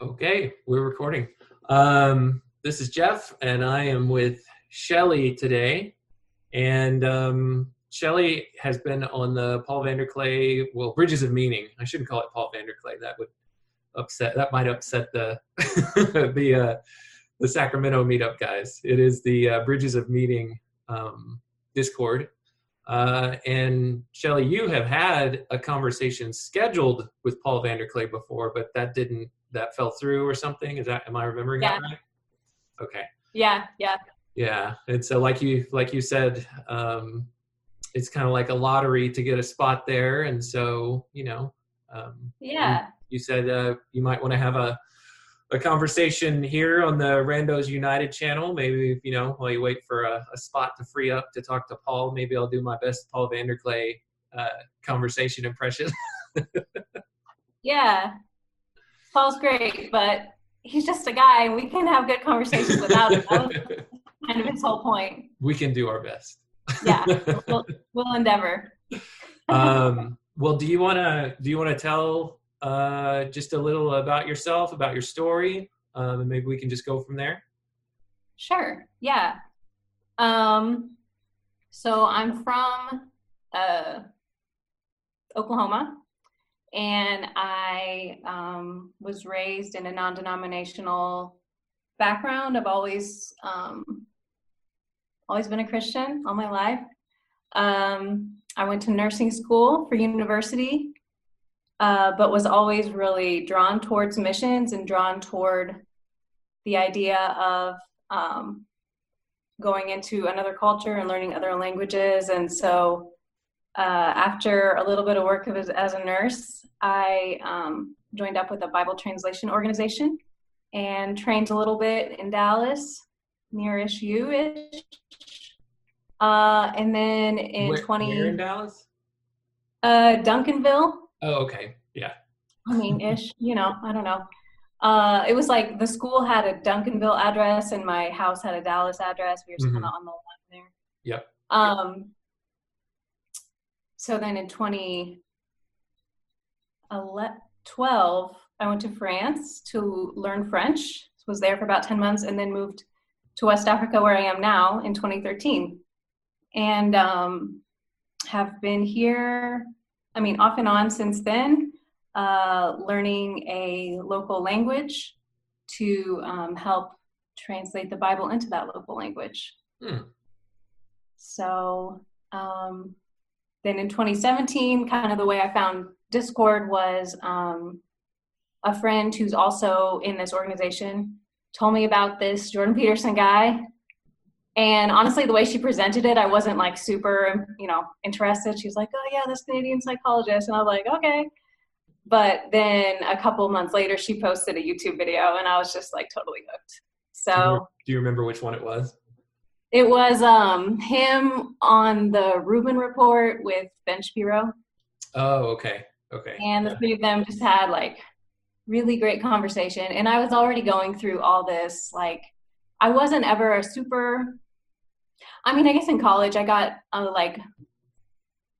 Okay, we're recording. Um, this is Jeff, and I am with Shelly today. And um, Shelly has been on the Paul VanderKlay, well, Bridges of Meaning. I shouldn't call it Paul VanderKlay. That would upset. That might upset the the uh, the Sacramento meetup guys. It is the uh, Bridges of Meaning um, Discord. Uh, and Shelly, you have had a conversation scheduled with Paul VanderKlay before, but that didn't that fell through or something. Is that am I remembering Yeah. that right? Okay. Yeah, yeah, Yeah, and so like you like you said, um, it's kind of like a lottery to get a spot there, and so you know, um, yeah, you said uh, you might want to have a a conversation here on the Randos United channel. Maybe you know while you wait for a, a spot to free up to talk to Paul. Maybe I'll do my best Paul VanderKlay uh, conversation impression. yeah. Paul's great, but he's just a guy. and We can have good conversations without him. That kind of his whole point. we can do our best. Yeah, we'll, we'll endeavor. um, well, do you want to do you want to tell uh, just a little about yourself, about your story, um, and maybe we can just go from there. Sure. Yeah. Um, so I'm from uh, Oklahoma, and I um, was raised in a non-denominational background. I've always um, always been a Christian all my life. Um, I went to nursing school for university, uh, but was always really drawn towards missions and drawn toward the idea of um, going into another culture and learning other languages. And so, uh, after a little bit of work as, as a nurse, I um, joined up with a Bible translation organization and trained a little bit in Dallas, nearish you ish. Uh, and then in Where- 20, where in Dallas? uh, Duncanville, Oh, okay, yeah. I mean, ish, you know, I don't know. Uh, it was like the school had a Duncanville address and my house had a Dallas address. We were just Mhm. kind of on the line there. Yep. Um, so then in 2012, I went to France to learn French. Was there for about 10 months and then moved to West Africa, where I am now, in 2013. And um, have been here, I mean, off and on since then uh, learning a local language to um, help translate the Bible into that local language. Hmm. So um, then in 2017, kind of the way I found Discord was um, a friend who's also in this organization told me about this Jordan Peterson guy. And honestly, the way she presented it, I wasn't like super, you know, interested. She was like, "Oh yeah, this Canadian psychologist," and I was like, "Okay." But then a couple months later, she posted a YouTube video, and I was just like totally hooked. So do you remember which one it was? It was um, him on the Rubin Report with Ben Shapiro, Oh, okay, okay. and the three of them just had like really great conversation. And I was already going through all this. Like, I wasn't ever a super. I mean, I guess in college I got uh, like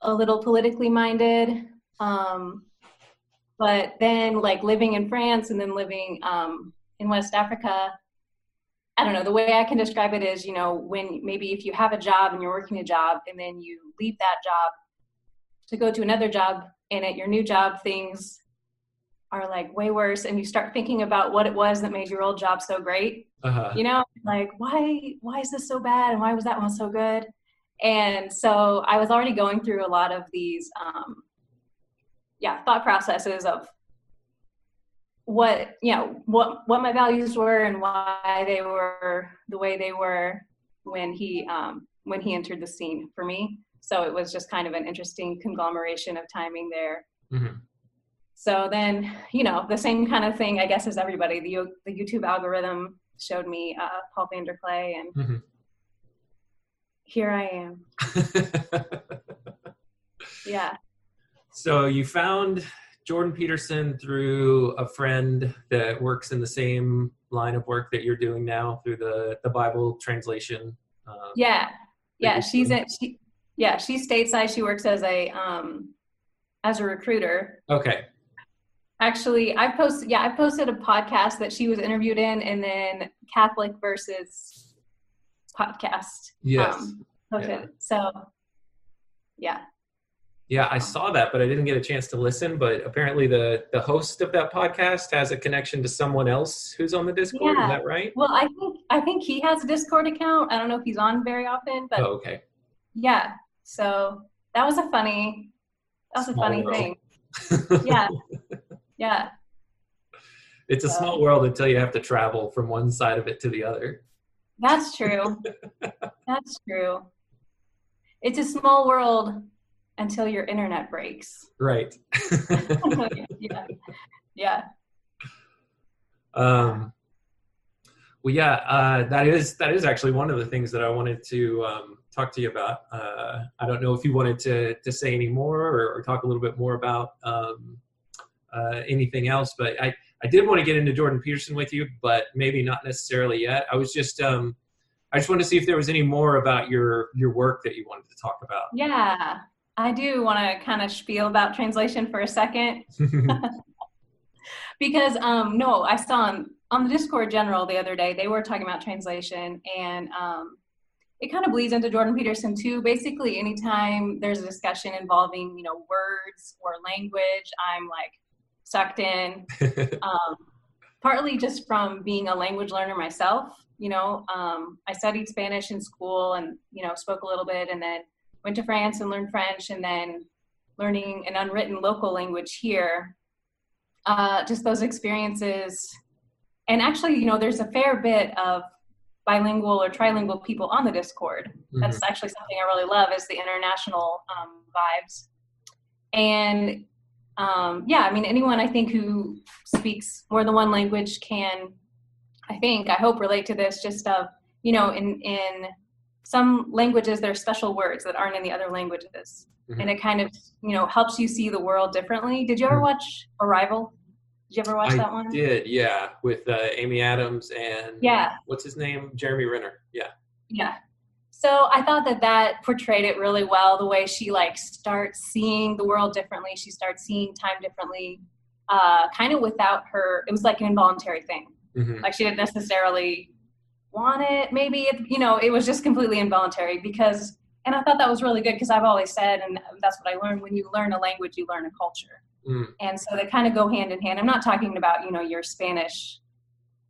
a little politically minded. Um, but then, like living in France and then living um, in West Africa, I don't know. The way I can describe it is, you know, when maybe if you have a job and you're working a job and then you leave that job to go to another job, and at your new job, things are like way worse, and you start thinking about what it was that made your old job so great Uh-huh. you know like why why is this so bad and why was that one so good and so i was already going through a lot of these um yeah thought processes of what you know what what my values were and why they were the way they were when he um when he entered the scene for me so it was just kind of an interesting conglomeration of timing there Mhm. so then, you know, the same kind of thing, I guess, as everybody. The the YouTube algorithm showed me uh, Paul VanderKlay, and Mhm. here I am. Yeah, so you found Jordan Peterson through a friend that works in the same line of work that you're doing now through the the Bible translation. Um, yeah, yeah. She's in. She, yeah, she's stateside. She works as a um, as a recruiter. Okay. Actually, I posted yeah, I posted a podcast that she was interviewed in, and then Catholic versus podcast. Yes. Um, posted. So, yeah. Yeah, I saw that, but I didn't get a chance to listen. But apparently, the the host of that podcast has a connection to someone else who's on the Discord. Yeah. Is that right? Well, I think I think he has a Discord account. I don't know if he's on very often, but Oh, okay. yeah. So that was a funny that was Small a funny world. thing. Yeah. Yeah. it's a small world until you have to travel from one side of it to the other. That's true. That's true. It's a small world until your internet breaks. Right. yeah. Yeah. um, well, yeah, uh, that is that is actually one of the things that I wanted to um, talk to you about. Uh, I don't know if you wanted to to say any more or, or talk a little bit more about um, uh, anything else, but I I did want to get into Jordan Peterson with you, but maybe not necessarily yet. I was just um, I just wanted to see if there was any more about your your work that you wanted to talk about. Yeah. I do want to kind of spiel about translation for a second. because um no i saw on, on the discord general the other day they were talking about translation and um it kind of bleeds into jordan peterson too basically anytime there's a discussion involving you know words or language i'm like sucked in um, partly just from being a language learner myself you know um, i studied spanish in school and you know spoke a little bit and then went to france and learned french and then learning an unwritten local language here. Uh, just those experiences. And actually you know there's a fair bit of bilingual or trilingual people on the discord. That's actually something i really love is the international um, vibes. And um, yeah i mean anyone i think who speaks more than one language can i think i hope relate to this just of you know in in some languages there's special words that aren't in the other languages Mhm. and it kind of you know helps you see the world differently did you ever Mhm. watch arrival did you ever watch I that one did, yeah, with uh, Amy Adams and Yeah. what's his name, Jeremy Renner. Yeah, Yeah. So I thought that that portrayed it really well. The way she like starts seeing the world differently, she starts seeing time differently, uh, kind of without her. It was like an involuntary thing. hmm Like she didn't necessarily want it. Maybe it, you know, it was just completely involuntary because. And I thought that was really good because I've always said, and that's what I learned: when you learn a language, you learn a culture. Mm. And so they kind of go hand in hand. I'm not talking about you know your Spanish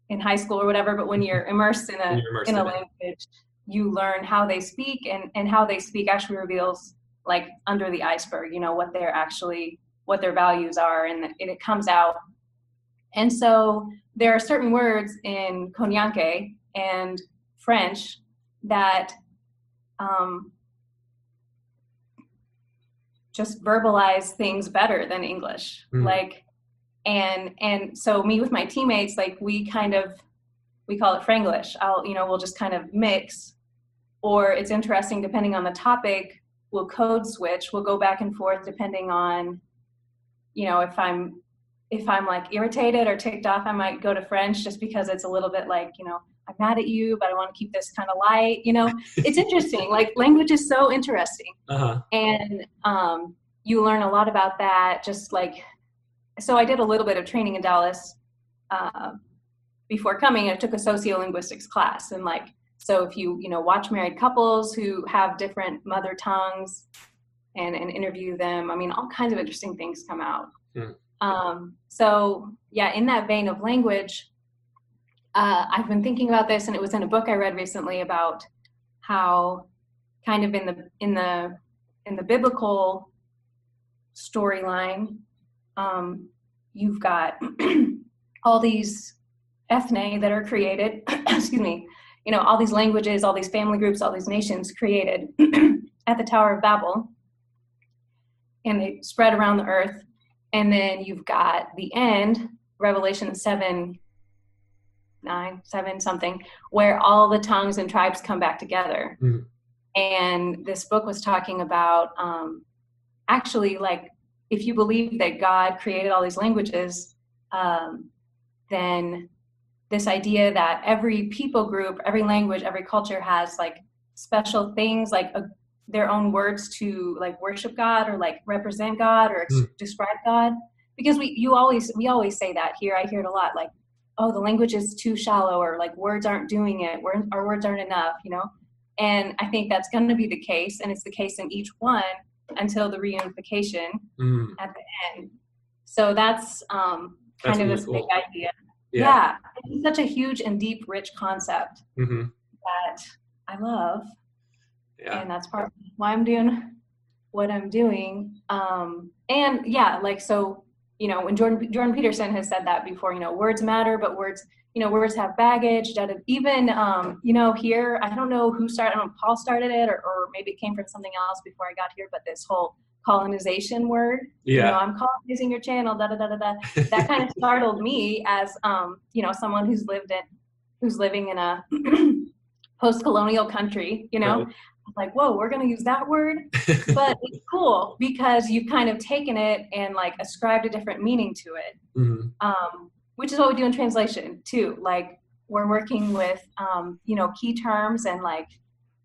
in high school or whatever, but when you're immersed in a immersed in a in it. language, you learn how they speak, and and how they speak actually reveals like under the iceberg, you know, what they're actually what their values are, and, and it comes out. And so there are certain words in Konyanke and French that um, just verbalize things better than English. Mhm. Like, and and so me with my teammates, like we kind of we call it Franglish. I'll you know we'll just kind of mix, or it's interesting depending on the topic. We'll code switch. We'll go back and forth depending on, you know, if I'm if I'm like irritated or ticked off, I might go to French just because it's a little bit like you know I'm mad at you, but I want to keep this kind of light. You know, it's interesting. Like language is so interesting Uh-huh. and um, you learn a lot about that just like so i did a little bit of training in dallas uh, before coming i took a sociolinguistics class and like so if you you know watch married couples who have different mother tongues and and interview them i mean all kinds of interesting things come out Hmm. um, so yeah in that vein of language uh, i've been thinking about this and it was in a book i read recently about how kind of in the in the in the biblical storyline, um, you've got all these ethne that are created. excuse me. You know, all these languages, all these family groups, all these nations created at the Tower of Babel, and they spread around the earth. And then you've got the end, Revelation seven, nine, seven something, where all the tongues and tribes come back together. Mhm. And this book was talking about um, actually like if you believe that God created all these languages, um, then this idea that every people group, every language, every culture has like special things, like a, their own words to like worship God or like represent God or ex- Mm. describe God. because we you always we always say that here i hear it a lot like oh the language is too shallow or like words aren't doing it Word, our words aren't enough you know and i think that's going to be the case and it's the case in each one until the reunification Mm, at the end so that's um That's kind of really this cool. big idea yeah. yeah it's such a huge and deep rich concept hmm that i love Yeah. and that's part of why I'm doing what I'm doing. Um, and yeah, like so, you know, when Jordan Jordan Peterson has said that before, you know, words matter, but words, you know, words have baggage. Even, um, you know, here, I don't know who started. I don't know if Paul started it, or, or maybe it came from something else before I got here. But this whole colonization word, you know, Yeah. I'm colonizing your channel, da da da da da. That kind of startled me as, um, you know, someone who's lived in, who's living in a post-colonial country. You know, Right. Like, whoa, we're going to use that word. But it's cool because you've kind of taken it and like ascribed a different meaning to it, Mhm. um, which is what we do in translation too. Like, we're working with, um, you know, key terms and like,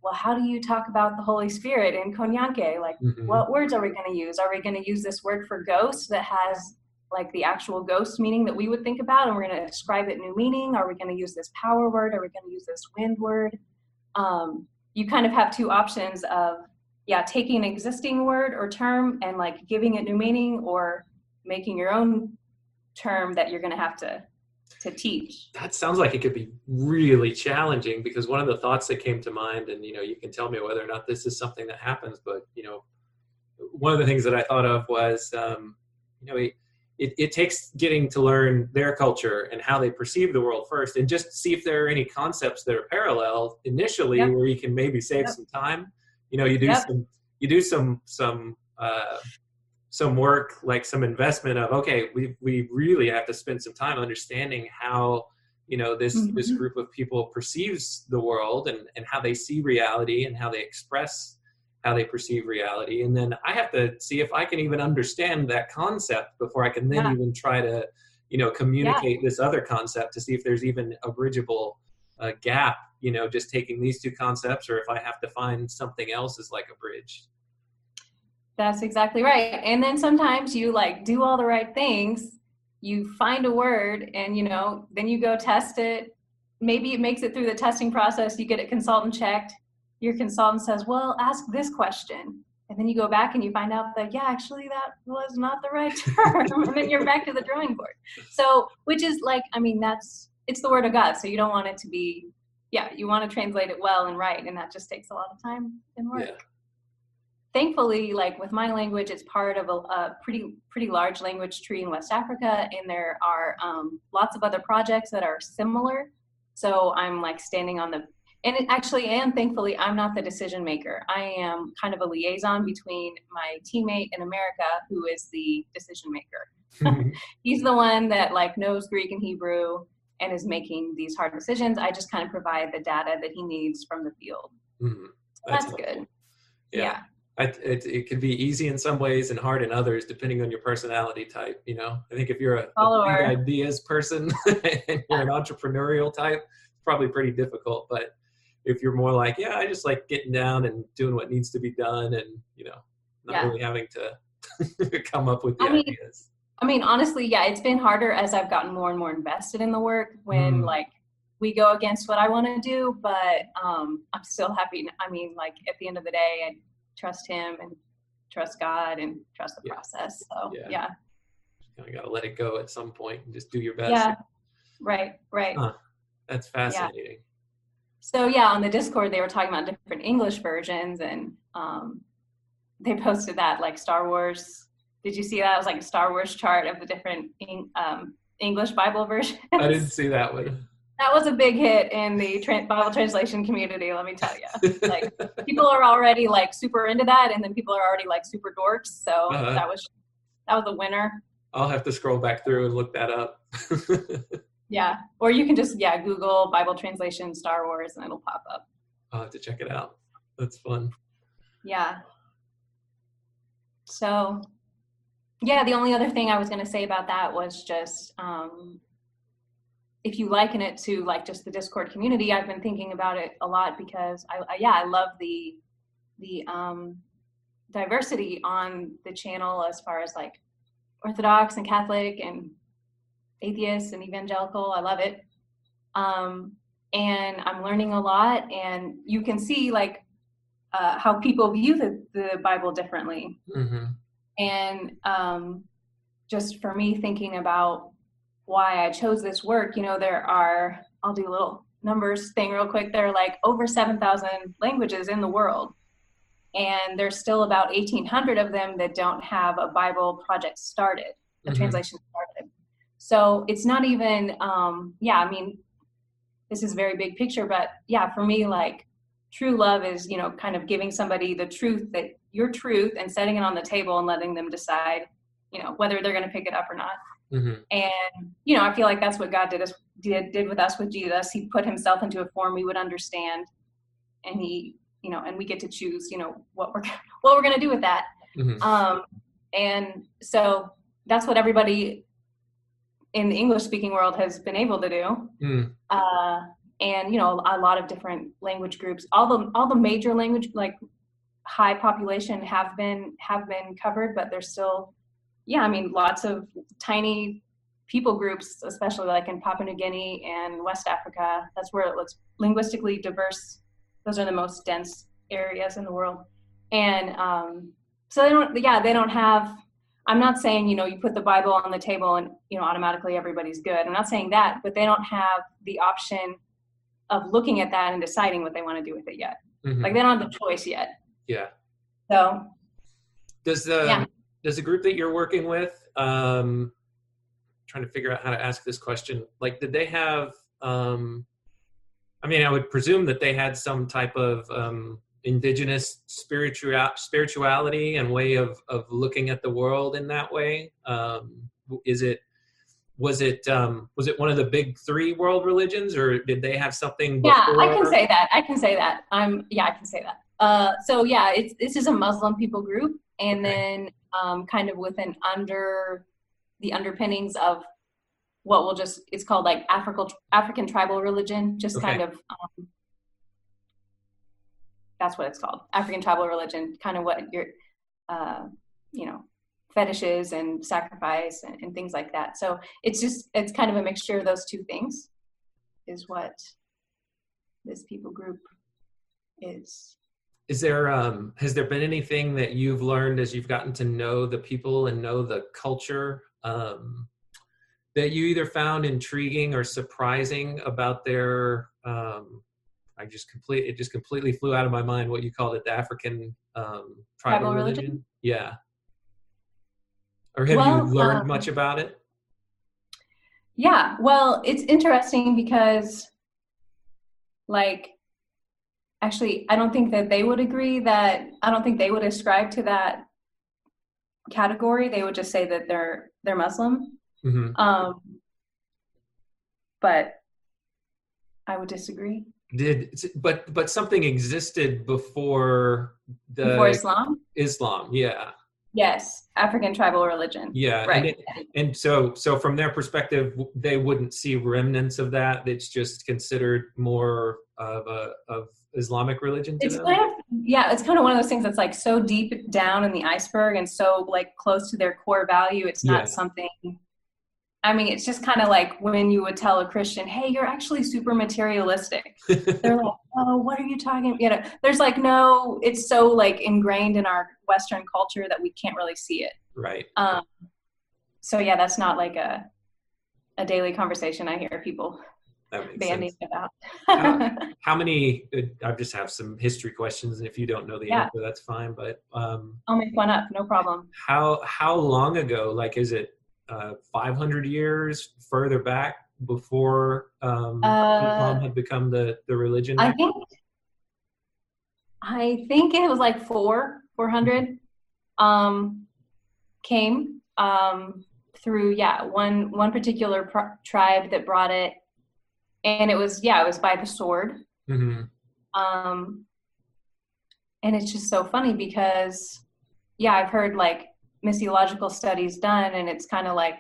well, how do you talk about the Holy Spirit in Konyanke? Like, Mhm. what words are we going to use? Are we going to use this word for ghost that has like the actual ghost meaning that we would think about and we're going to ascribe it new meaning? Are we going to use this power word? Are we going to use this wind word? Um, you kind of have two options of, yeah, taking an existing word or term and like giving it new meaning or making your own term that you're going to have to to teach. that sounds like it could be really challenging because one of the thoughts that came to mind and you know you can tell me whether or not this is something that happens but you know one of the things that i thought of was um, you know it, it, takes getting to learn their culture and how they perceive the world first and just see if there are any concepts that are parallel initially Yep. where you can maybe save Yep. some time you know you do Yep. some you do some some uh, some work like some investment of okay we we really have to spend some time understanding how you know this this Mhm. group of people perceives the world and and how they see reality and how they express how they perceive reality and then i have to see if i can even understand that concept before i can then Yeah. even try to you know communicate this other concept to see if there's even a bridgeable uh, gap you know just taking these two concepts or if i have to find something else as like a bridge That's exactly right. And then sometimes you like do all the right things, you find a word and you know, then you go test it. Maybe it makes it through the testing process, you get it consultant checked. Your consultant says, "Well, ask this question." And then you go back and you find out that yeah, actually that was not the right term. and then you're back to the drawing board. So, which is like I mean, that's it's the word of God, so you don't want it to be yeah, you want to translate it well and right and that just takes a lot of time and work yeah thankfully like with my language it's part of a, a pretty pretty large language tree in west africa and there are um, lots of other projects that are similar so i'm like standing on the and it actually and thankfully i'm not the decision maker i am kind of a liaison between my teammate in america who is the decision maker he's the one that like knows greek and hebrew and is making these hard decisions i just kind of provide the data that he needs from the field Mhm. so that's, good yeah. yeah I, it, it can be easy in some ways and hard in others, depending on your personality type. You know, I think if you're a, a ideas person and you're an entrepreneurial type, it's probably pretty difficult. But if you're more like, yeah, I just like getting down and doing what needs to be done, and you know, not Yeah. really having to come up with the I mean, ideas. I mean, honestly, yeah, it's been harder as I've gotten more and more invested in the work when Mm. like we go against what I want to do, but um, I'm still happy. I mean, like at the end of the day, I trust him and trust God and trust the Yeah. process. So Yeah. yeah, Kind of got to let it go at some point and just do your best. yeah, right, right. Huh. That's fascinating. So yeah, on the Discord they were talking about different English versions, and um, they posted that like Star Wars. Did you see that? It was like a Star Wars chart of the different um, English Bible versions. I didn't see that one. That was a big hit in the tran Bible translation community. Let me tell you, like people are already like super into that, and then people are already like super dorks. So Uh-huh. that was that was a winner. I'll have to scroll back through and look that up. Yeah, or you can just yeah Google Bible translation Star Wars, and it'll pop up. I'll have to check it out. That's fun. Yeah. So, yeah, the only other thing I was going to say about that was just um, if you liken it to like just the Discord community, I've been thinking about it a lot because I, I yeah, I love the the um, diversity on the channel as far as like Orthodox and Catholic and atheist and evangelical. I love it. Um, and I'm learning a lot, and you can see like uh, how people view the, the Bible differently. Mm-hmm. And um, just for me, thinking about why I chose this work, you know, there are, I'll do a little numbers thing real quick. There are like over 7,000 languages in the world. And there's still about 1,800 of them that don't have a Bible project started, a Mhm. translation started. So it's not even, um, yeah, I mean, this is a very big picture, but yeah, for me, like true love is, you know, kind of giving somebody the truth that your truth and setting it on the table and letting them decide, you know, whether they're going to pick it up or not. Mm-hmm. And you know, I feel like that's what God did us did did with us with Jesus. He put Himself into a form we would understand, and He, you know, and we get to choose, you know, what we're what we're going to do with that. Mm-hmm. Um, and so that's what everybody in the English speaking world has been able to do. Mm. Uh, and you know, a lot of different language groups. All the all the major language like high population have been have been covered, but there's still, yeah, I mean, lots of tiny people groups, especially like in Papua New Guinea and West Africa. That's where it looks linguistically diverse. Those are the most dense areas in the world, and um, so they don't. Yeah, they don't have. I'm not saying you know you put the Bible on the table and you know automatically everybody's good. I'm not saying that, but they don't have the option of looking at that and deciding what they want to do with it yet. Mhm. Like they don't have the choice yet. yeah. So Does the Yeah. does the group that you're working with um trying to figure out how to ask this question like did they have um I mean I would presume that they had some type of um indigenous spiritual spirituality and way of of looking at the world in that way um is it was it um was it one of the big 3 world religions or did they have something yeah, I can say that. I can say that. I'm yeah, I can say that. Uh, so yeah, it's this is a Muslim people group, and Okay. then um, kind of with an under the underpinnings of what we'll just it's called like African African tribal religion, just Okay. kind of. Um, that's what it's called, African tribal religion. Kind of what your, uh, you know, fetishes and sacrifice and, and things like that. So it's just it's kind of a mixture of those two things, is what this people group is. is there um has there been anything that you've learned as you've gotten to know the people and know the culture um that you either found intriguing or surprising about their um i just complete it just completely flew out of my mind what you called it the african um tribal, Tribal religion? religion? yeah or have Well, you learned um, much about it Yeah, well, it's interesting because, like, actually, I don't think that they would agree that I don't think they would ascribe to that category. They would just say that they're they're Muslim. hmm Um, but I would disagree. Did but but something existed before the Before Islam, islam yeah yes, African tribal religion. yeah and Right. it- And so, so from their perspective, they wouldn't see remnants of that. It's just considered more of a of Islamic religion to It's them. kind of yeah, it's kind of one of those things that's like so deep down in the iceberg and so like close to their core value. It's not Yeah. something. I mean, it's just kind of like when you would tell a Christian, "Hey, you're actually super materialistic." They're like, "Oh, what are you talking?" You know, there's like no. It's so like ingrained in our Western culture that we can't really see it. right. Um, so yeah, that's not like a a daily conversation I hear people banding sense. about. How many? uh, I just have some history questions, and if you don't know the Yeah. answer, that's fine. But um, I'll make one up, no problem. how how long ago? Like, is it uh, 500 years further back before um, Uh, Islam had become the the religion? I think I think it was like four, four hundred. Um, came um through yeah one one particular pr- tribe that brought it, and it was yeah it was by the sword. hmm Um, and it's just so funny because yeah I've heard like missiological studies done, and it's kind of like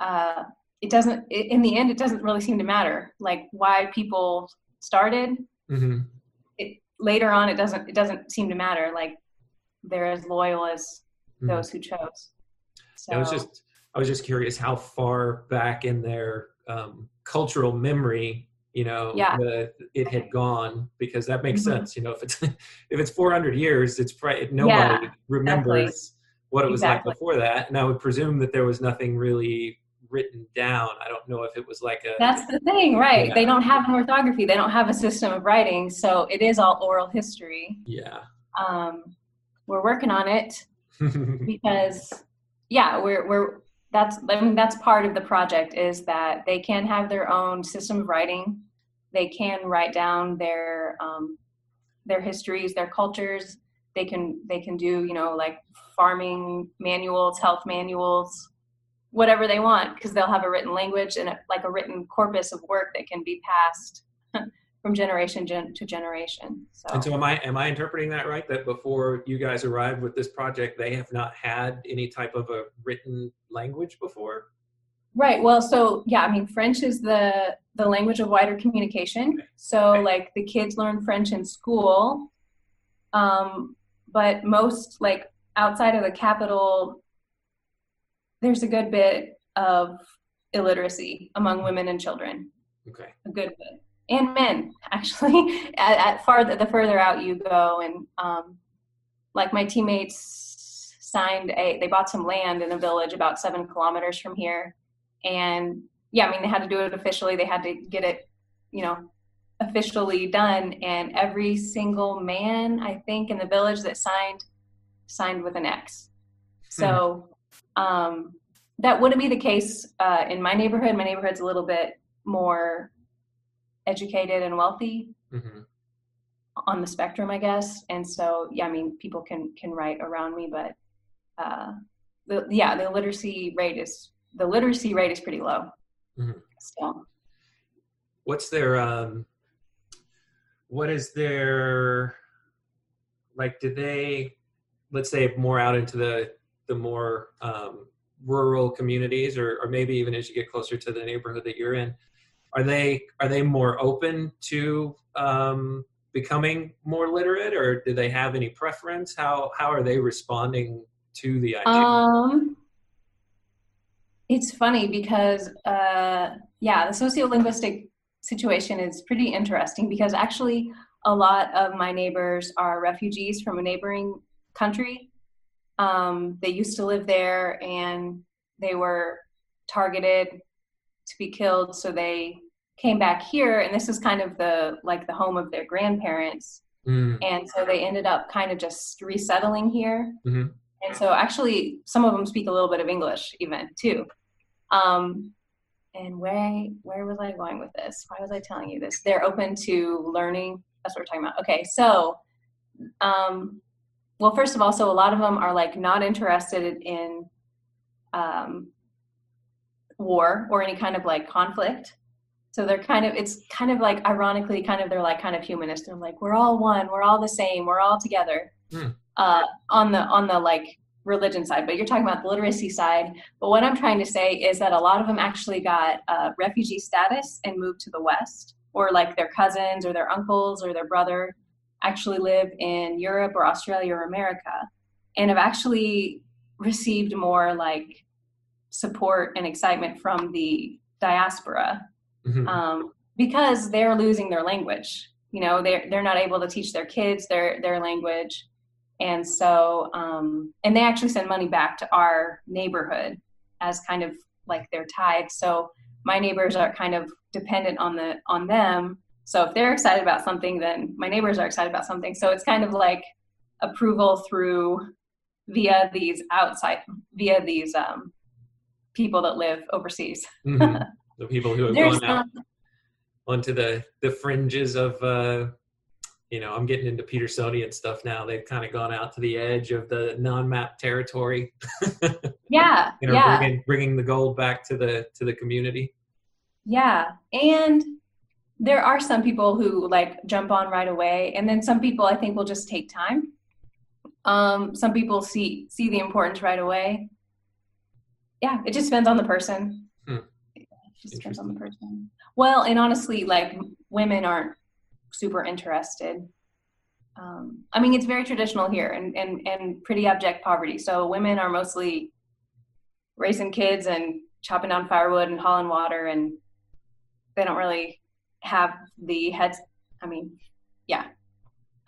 uh, it doesn't i- in the end it doesn't really seem to matter like why people started hmm it, later on it doesn't it doesn't seem to matter like they're as loyal as Mhm. those who chose So, I was just I was just curious how far back in their um, cultural memory, you know, Yeah. the, it had gone because that makes Mhm. sense. You know, if it's if it's 400 years, it's probably nobody remembers what it was Exactly. like before that, and I would presume that there was nothing really written down. I don't know if it was like a that's the thing, right? Yeah. They don't have an orthography. They don't have a system of writing, so it is all oral history. yeah. Um, we're working on it because, yeah, we're we're that's I mean that's part of the project is that they can have their own system of writing. They can write down their um, their histories, their cultures. They can they can do you know like farming manuals, health manuals, whatever they want because they'll have a written language and a, like a written corpus of work that can be passed from generation gen- to generation. So, And so, am I am I interpreting that right? That before you guys arrived with this project, they have not had any type of a written language before. right. Well, so yeah, I mean, French is the the language of wider communication. So, Okay. like the kids learn French in school, um, but most like outside of the capital, there's a good bit of illiteracy among women and children. Okay. a good bit and men actually at, at farther the further out you go and um, like my teammates signed a they bought some land in a village about seven kilometers from here and yeah i mean they had to do it officially they had to get it you know officially done and every single man i think in the village that signed signed with an x. So um, that wouldn't be the case uh, in my neighborhood. My neighborhood's a little bit more educated and wealthy hmm on the spectrum i guess. And so yeah i mean people can can write around me but uh the, yeah the literacy rate is the literacy rate is pretty low. Mhm. so. What's their um? What is their like? do they, let's say, more out into the the more um, rural communities, or or maybe even as you get closer to the neighborhood that you're in, are they are they more open to um, becoming more literate, or do they have any preference? How how are they responding to the idea? Um, it's funny because, uh, yeah, the sociolinguistic situation is pretty interesting because actually a lot of my neighbors are refugees from a neighboring country. Um, they used to live there and they were targeted to be killed, so they came back here, and this is kind of the like the home of their grandparents, Mm, and so they ended up kind of just resettling here. Mhm. And so actually, some of them speak a little bit of English even too. Um, and where where was I going with this? Why was I telling you this? They're open to learning. That's what we're talking about. Okay, so um, well, first of all, so a lot of them are like not interested in um, war or any kind of like conflict. So they're kind of it's kind of like ironically kind of they're like kind of humanist. They're like we're all one, we're all the same, we're all together. Hmm. Uh, on the on the like religion side, but you're talking about the literacy side. But what I'm trying to say is that a lot of them actually got uh, refugee status and moved to the West, or like their cousins or their uncles or their brother actually live in Europe or Australia or America, and have actually received more like support and excitement from the diaspora mhm. um, because they're losing their language. You know, they're they're not able to teach their kids their their language, and so um, and they actually send money back to our neighborhood as kind of like their tithe. So my neighbors are kind of dependent on the on them. So if they're excited about something, then my neighbors are excited about something. So it's kind of like approval through via these outside via these um, people that live overseas. Mhm. the people who have There's gone out onto the the fringes of uh you know i'm getting into petersonian stuff now they've kind of gone out to the edge of the non-map territory yeah, you know yeah. bringing bringing the gold back to the to the community Yeah. And there are some people who like jump on right away and then some people I think will just take time. Um some people see see the importance right away. Yeah, it just depends on the person. Hmm. It just depends on the person. Well, and honestly like women aren't super interested. Um, I mean, it's very traditional here and, and, and pretty abject poverty. So women are mostly raising kids and chopping down firewood and hauling water and they don't really have the heads i mean yeah.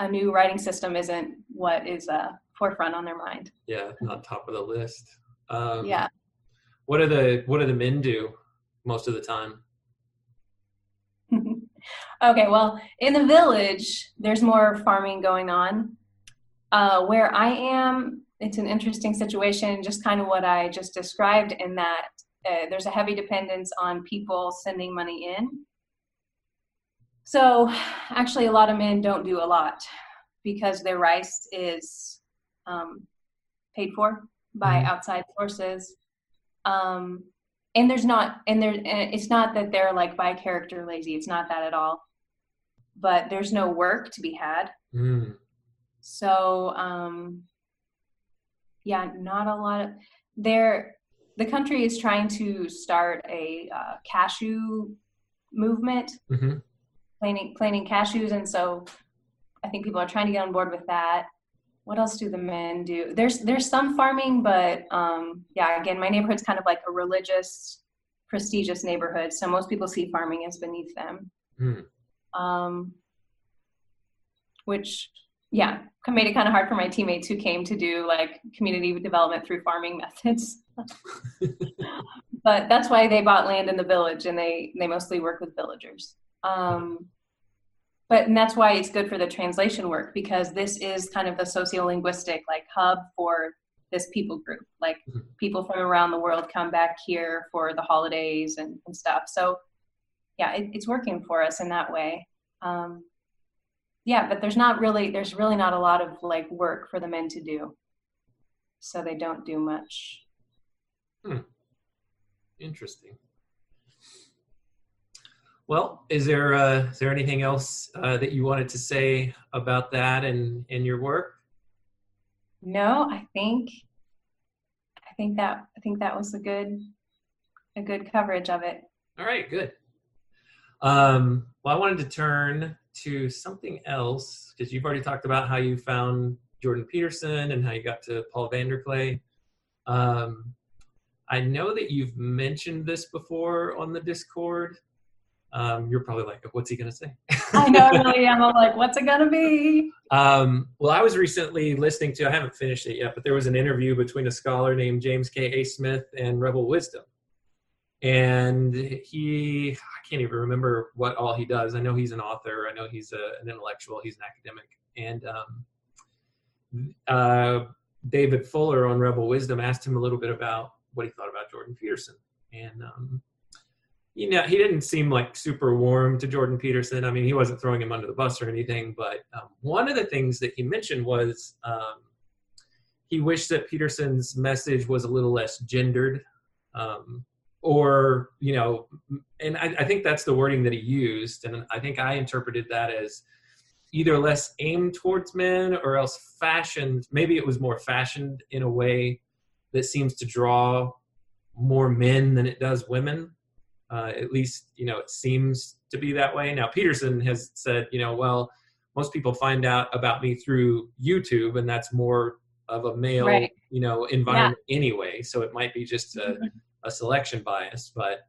A new writing system isn't what is uh forefront on their mind. Yeah not top of the list. Um, yeah. what are the what do the men do most of the time okay well in the village there's more farming going on. Uh, where i am it's an interesting situation just kind of what i just described in that uh, there's a heavy dependence on people sending money in. So actually a lot of men don't do a lot because their rice is um, paid for by mm-hmm. outside sources. Um, and there's not and there and it's not that they're like by character lazy. It's not that at all but there's no work to be had mm. so um yeah not a lot of there the country is trying to start a uh, cashew movement mm-hmm. planting planting cashews and so i think people are trying to get on board with that what else do the men do? There's there's some farming, but um, yeah, again, my neighborhood's kind of like a religious, prestigious neighborhood, so most people see farming as beneath them. Mm. Um, which yeah, made it kind of hard for my teammates who came to do like community development through farming methods. but that's why they bought land in the village, and they they mostly work with villagers. Um, but and that's why it's good for the translation work because this is kind of the sociolinguistic like hub for this people group like mm-hmm. people from around the world come back here for the holidays and, and stuff so yeah it, it's working for us in that way um, yeah but there's not really there's really not a lot of like work for the men to do so they don't do much hmm. interesting well, is there uh, is there anything else uh, that you wanted to say about that and in your work? No, I think I think that I think that was a good a good coverage of it. All right, good. Um, well, I wanted to turn to something else because you've already talked about how you found Jordan Peterson and how you got to Paul VanderKlay. Um, I know that you've mentioned this before on the Discord, um, you're probably like, what's he going to say? I know, I really am. I'm like, what's it going to be? Um, well, I was recently listening to, I haven't finished it yet, but there was an interview between a scholar named James K. A. Smith and Rebel Wisdom. And he, I can't even remember what all he does. I know he's an author, I know he's a, an intellectual, he's an academic. And um, uh, David Fuller on Rebel Wisdom asked him a little bit about what he thought about Jordan Peterson. And um, you know, he didn't seem like super warm to Jordan Peterson. I mean, he wasn't throwing him under the bus or anything, but um, one of the things that he mentioned was um, he wished that Peterson's message was a little less gendered. Um, or, you know, and I, I think that's the wording that he used. And I think I interpreted that as either less aimed towards men or else fashioned, maybe it was more fashioned in a way that seems to draw more men than it does women uh, at least, you know, it seems to be that way. Now, Peterson has said, you know, well, most people find out about me through YouTube, and that's more of a male, right. you know, environment yeah. anyway. So it might be just a, mm-hmm. A selection bias. But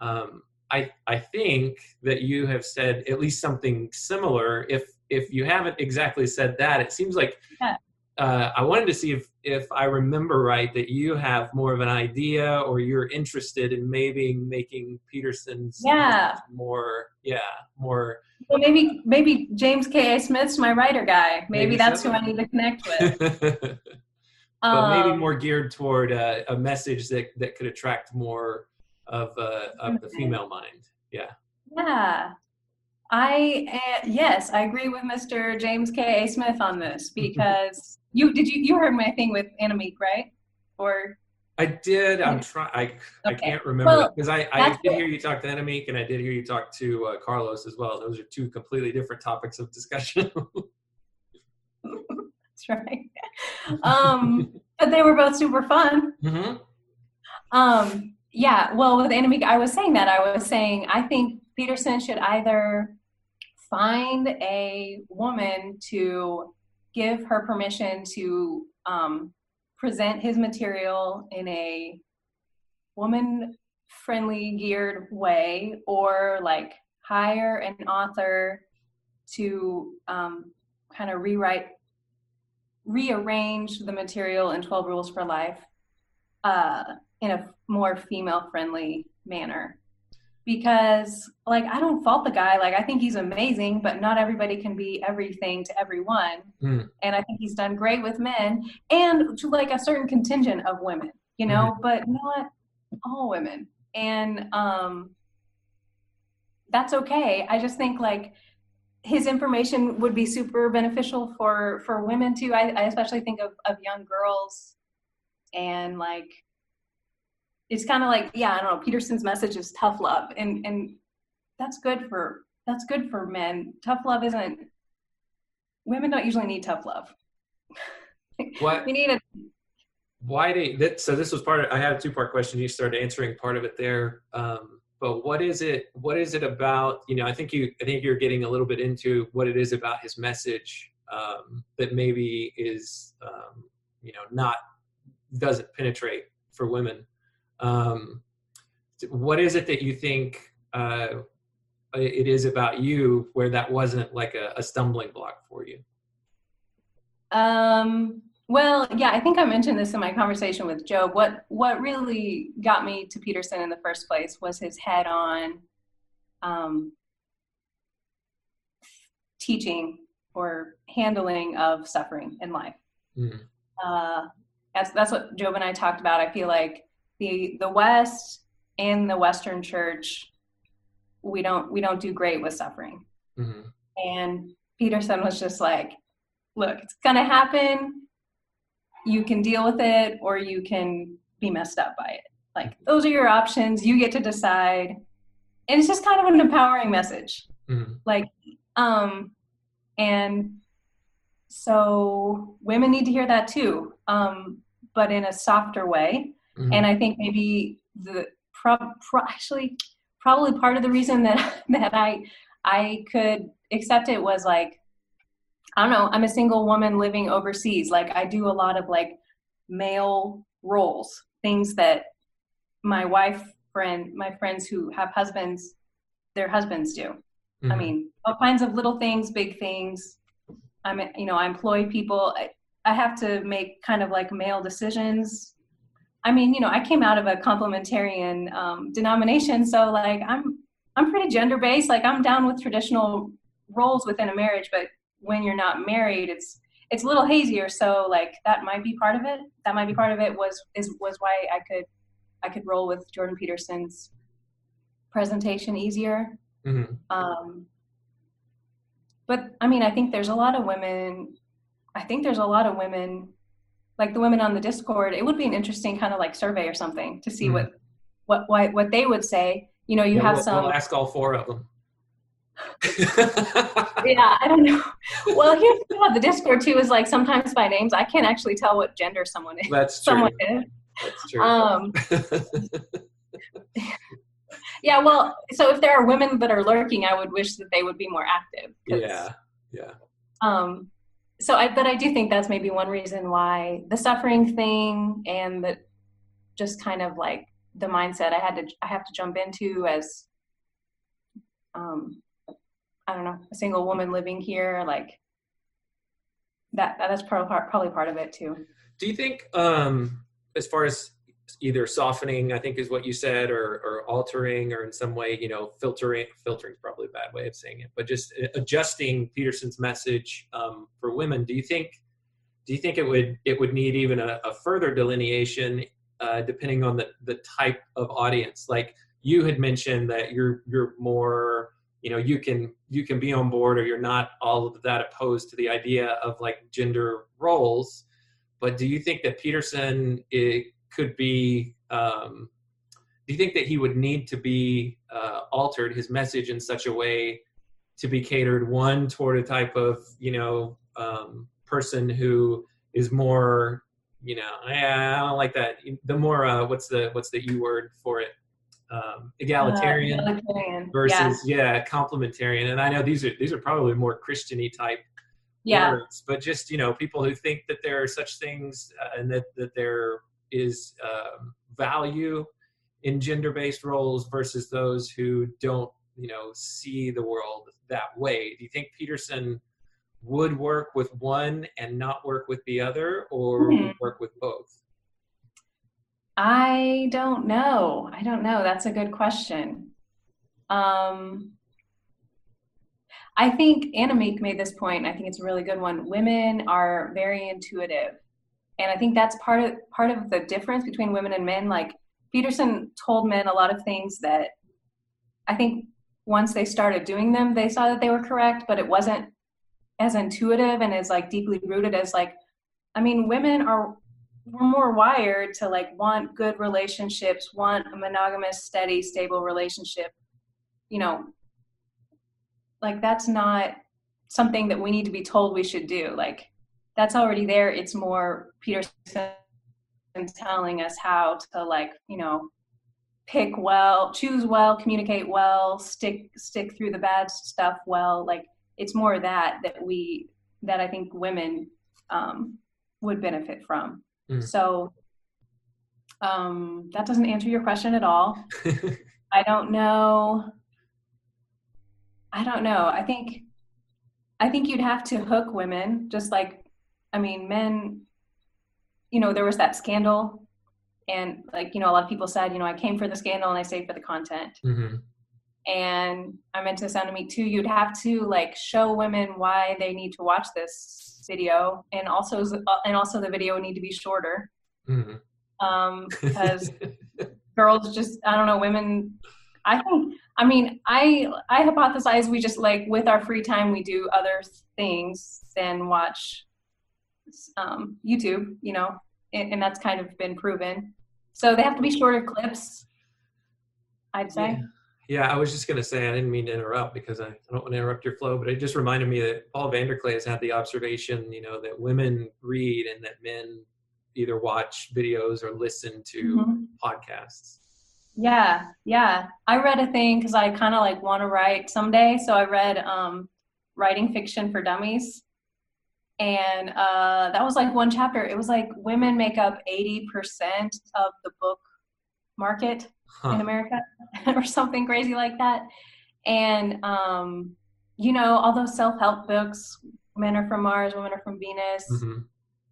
um, I I think that you have said at least something similar. If if you haven't exactly said that, it seems like yeah uh, I wanted to see if if I remember right that you have more of an idea or you're interested in maybe making Peterson's yeah more yeah more. Well, maybe maybe James K. A. Smith's my writer guy. Maybe, maybe that's so. who I need to connect with. but um, maybe more geared toward a, a, message that that could attract more of uh, of the female mind. Yeah. Yeah. I uh, yes, I agree with Mr. James K. A. Smith on this because you did you you heard my thing with Annemiek, right? Or I did. I'm trying. I, okay. I can't remember because well, I, I did hear you talk to Annemiek and I did hear you talk to uh, Carlos as well. Those are two completely different topics of discussion. Right. Um, but they were both super fun. Mm-hmm. Um, yeah. Well, with Annemiek, I was saying that I was saying I think Peterson should either find a woman to give her permission to um, present his material in a woman friendly geared way or like hire an author to um, kind of rewrite rearrange the material in 12 rules for life uh, in a more female friendly manner. Because like i don't fault the guy. Like i think he's amazing but not everybody can be everything to everyone. Mm. and i think he's done great with men and to like a certain contingent of women you know but not all women. And um that's okay. I just think like his information would be super beneficial for for women too. I, I especially think of, of young girls and like it's kind of like yeah i don't know peterson's message is tough love and and that's good for that's good for men. Tough love isn't women don't usually need tough love. What? We need a why do you, that, so this was part of i had a two part question. You started answering part of it there. Um, but what is it what is it about you know i think you i think you're getting a little bit into what it is about his message um, that maybe is um, you know not doesn't penetrate for women. Um, what is it that you think uh, it is about you where that wasn't like a, a stumbling block for you? Um, well, yeah, I think I mentioned this in my conversation with Job. What what really got me to Peterson in the first place was his head on um, teaching or handling of suffering in life. Mm. Uh, that's that's what Job and I talked about. I feel like the the West and the Western Church, we don't we don't do great with suffering. hmm And Peterson was just like, look, it's going to happen. You can deal with it or you can be messed up by it. Like, those are your options. You get to decide. And it's just kind of an empowering message. hmm Like, um, and so women need to hear that too, um, but in a softer way hmm and I think maybe the pro- pro- actually probably part of the reason that that I I could accept it was like I don't know I'm a single woman living overseas like I do a lot of like male roles things that my wife friend my friends who have husbands their husbands do I Mhm. mean, all kinds of little things, big things. I'm, you know, I employ people. I, I have to make kind of like male decisions. I mean, you know, I came out of a complementarian um, denomination, so like I'm, I'm pretty gender based. Like I'm down with traditional roles within a marriage, but when you're not married, it's it's a little hazier. So like that might be part of it. That might be part of it. Was is was why I could I could roll with Jordan Peterson's presentation easier. Mhm. Um, but I mean, I think there's a lot of women. I think there's a lot of women, like the women on the Discord. It would be an interesting kind of like survey or something to see Mhm. what, what, what, what they would say. You know, you Yeah, have we'll, some. we'll ask all four of them. yeah, I don't know. Well, here's the thing about the Discord too is like sometimes by names I can't actually tell what gender someone is. That's true. Someone is. That's true. Um, yeah, well, so if there are women that are lurking, I would wish that they would be more active. yeah, yeah. um so i but i do think that's maybe one reason why the suffering thing and the just kind of like the mindset i had to i have to jump into as um i don't know a single woman living here like that that's probably part, probably part of it too Do you think, um, as far as either softening, I think is what you said, or, or altering, or in some way, you know, filtering, filtering is probably a bad way of saying it, but just adjusting Peterson's message um, for women. Do you think, do you think it would it would need even a, a further delineation uh, depending on the the type of audience? Like you had mentioned that you're you're more you know you can you can be on board or you're not all of that opposed to the idea of like gender roles. But do you think that peterson it could be um, do you think that he would need to be uh, altered his message in such a way to be catered one toward a type of you know um, person who is more you know i don't like that. The more uh, what's the what's the u word for it um, egalitarian Uh, egalitarian. versus yeah. complementarian and i know these are these are probably more christiany type yeah, yeah. words but just you know people who think that there are such things uh, and that that there is um, value in gender-based roles versus those who don't, you know, see the world that way. Do you think Peterson would work with one and not work with the other, or Hmm. work with both? I don't know. I don't know. That's a good question. Um, I think Anna Meek made this point. I think it's a really good one. Women are very intuitive, and I think that's part of part of the difference between women and men. Like Peterson told men a lot of things that I think once they started doing them, they saw that they were correct, but it wasn't as intuitive and as like deeply rooted as like. I mean, women are we're more wired to like want good relationships, want a monogamous, steady, stable relationship. You know, like that's not something that we need to be told we should do. Like that's already there. It's more Peterson telling us how to like, you know, pick well, choose well, communicate well, stick stick through the bad stuff well. Like it's more that that we that I think women um, would benefit from. Mm. So um, that doesn't answer your question at all. I don't know. I don't know. I think I think you'd have to hook women, just like I mean, men. You know, there was that scandal, and like you know, a lot of people said, you know, I came for the scandal and I stayed for the content. hmm And I meant to sound to me too. You'd have to like show women why they need to watch this video, and also and also the video need to be shorter hmm um, because girls just I don't know women. I think I mean I I hypothesize we just like with our free time we do other things than watch um, YouTube, you know, and, and that's kind of been proven. So they have to be shorter clips. I'd say. Yeah. Yeah, I was just going to say, I didn't mean to interrupt because I, I don't want to interrupt your flow, but it just reminded me that Paul VanderKlay has had the observation, you know, that women read and that men either watch videos or listen to Mhm. podcasts. Yeah, yeah. I read a thing because I kind of like want to write someday. So I read um, Writing Fiction for Dummies. And uh, that was like one chapter. It was like women make up 80% of the book market in America or something crazy like that. And, um, you know, all those self help books, Men Are From Mars, Women Are From Venus, Mhm.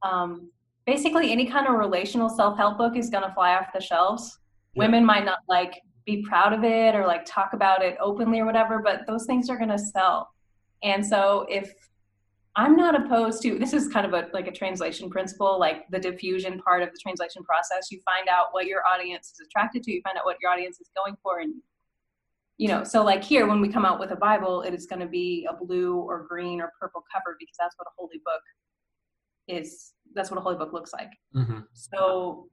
um, basically any kind of relational self-help book is going to fly off the shelves Yeah. women might not like be proud of it or like talk about it openly or whatever but those things are going to sell and so if i'm not opposed to this is kind of a like a translation principle like the diffusion part of the translation process you find out what your audience is attracted to you find out what your audience is going for and you know so like here when we come out with a bible it is going to be a blue or green or purple cover because that's what a holy book is that's what a holy book looks like Mhm. so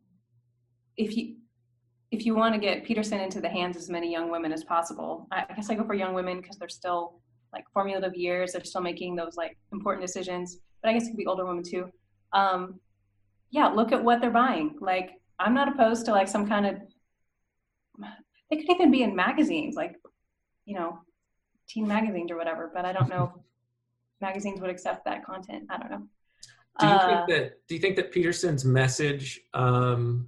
if you if you want to get peterson into the hands of as many young women as possible I guess i go for young women because they're still like formative years. They're still making those like important decisions. But i guess it could be older women too. Um yeah look at what they're buying. Like i'm not opposed to like some kind of they could even be in magazines like you know teen magazines or whatever but i don't know if magazines would accept that content. I don't know. Do you Uh, think that do you think that Peterson's message um,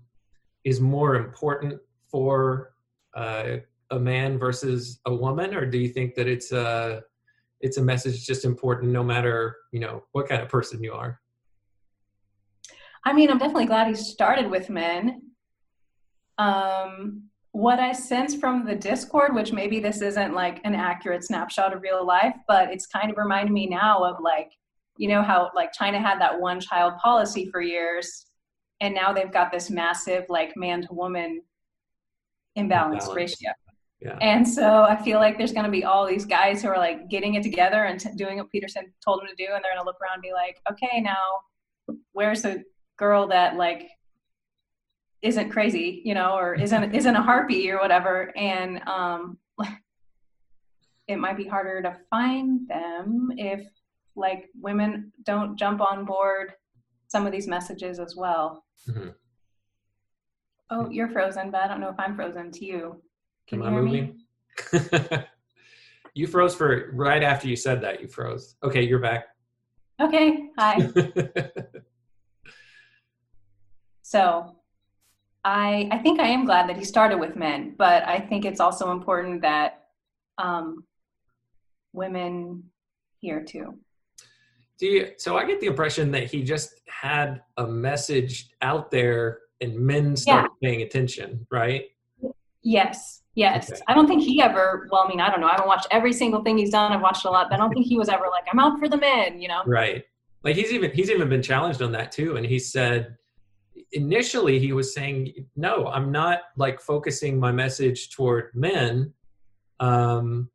is more important for uh, a man versus a woman, or do you think that it's a it's a message just important no matter you know what kind of person you are? I mean, I'm definitely glad he started with men. Um, what I sense from the Discord, which maybe this isn't like an accurate snapshot of real life, but it's kind of reminding me now of like, you know, how like China had that one child policy for years, and now they've got this massive like man to woman imbalance Imbalance. ratio. Yeah. And so I feel like there's going to be all these guys who are like getting it together and t- doing what Peterson told them to do, and they're going to look around and be like, okay, now where's the girl that like isn't crazy, you know, or isn't isn't a harpy or whatever, and um, it might be harder to find them if like women don't jump on board some of these messages as well. Mhm. Oh, you're frozen, but I don't know if I'm frozen to you. Can Am you I moving? you froze for right after you said that. You froze. Okay, you're back. Okay, hi. So, I I think I am glad that he started with men, but I think it's also important that um, women hear too. Do you, so I get the impression that he just had a message out there and men started yeah. paying attention, right? Yes, yes. Okay. I don't think he ever, well, I mean, I don't know. I haven't watched every single thing he's done. I've watched a lot, but I don't think he was ever like, I'm out for the men, you know? Right. Like he's even, he's even been challenged on that too. And he said, initially he was saying, no, I'm not like focusing my message toward men. Um,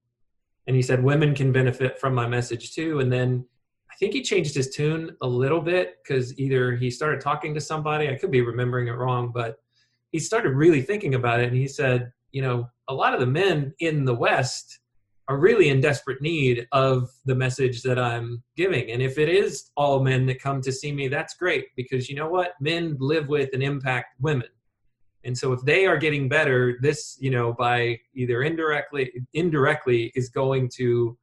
and he said, women can benefit from my message too. And then I think he changed his tune a little bit because either he started talking to somebody, I could be remembering it wrong, but he started really thinking about it and he said, you know, a lot of the men in the West are really in desperate need of the message that I'm giving. And if it is all men that come to see me, that's great because you know what? Men live with and impact women. And so if they are getting better, this, you know, by either indirectly indirectly is going to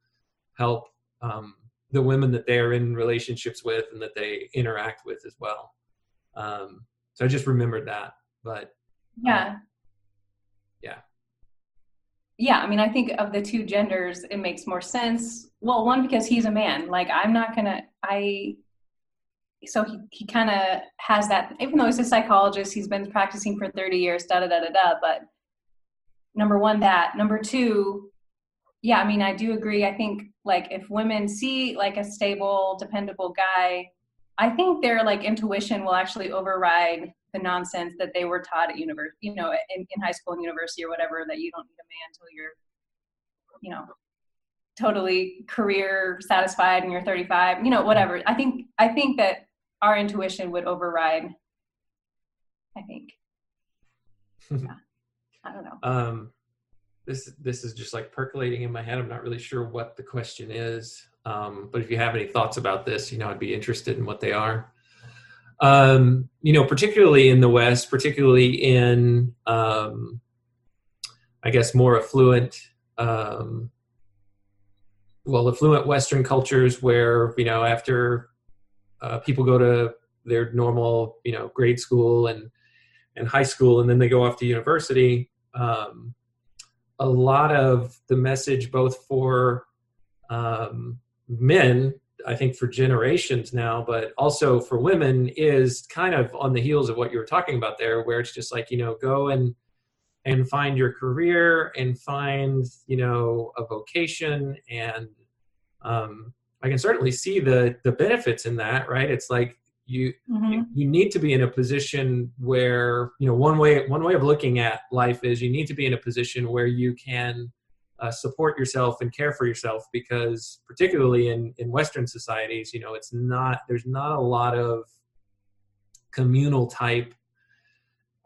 help um, the women that they are in relationships with and that they interact with as well. Um, so I just remembered that. But yeah. Um, yeah. Yeah, I mean, I think of the two genders, it makes more sense. Well, one because he's a man. Like, I'm not gonna. I. So he he kind of has that. Even though he's a psychologist, he's been practicing for 30 years. Da da da da da. But number one, that. Number two, yeah, I mean, I do agree. I think like if women see like a stable, dependable guy, I think their like intuition will actually override the nonsense that they were taught at university, you know, in, in high school and university or whatever, that you don't need a man until you're, you know, totally career satisfied and you're 35, you know, whatever. I think, I think that our intuition would override, I think. yeah. I don't know. Um, this this is just like percolating in my head. I'm not really sure what the question is, um, but if you have any thoughts about this, you know, I'd be interested in what they are. Um, you know, particularly in the West, particularly in, um, I guess, more affluent, um, well, affluent Western cultures where you know after uh, people go to their normal, you know, grade school and and high school, and then they go off to university. Um, a lot of the message, both for um, men, I think for generations now, but also for women, is kind of on the heels of what you were talking about there, where it's just like you know, go and and find your career and find you know a vocation and um, I can certainly see the the benefits in that, right? It's like you mm-hmm. you need to be in a position where you know one way one way of looking at life is you need to be in a position where you can uh, support yourself and care for yourself because particularly in in western societies you know it's not there's not a lot of communal type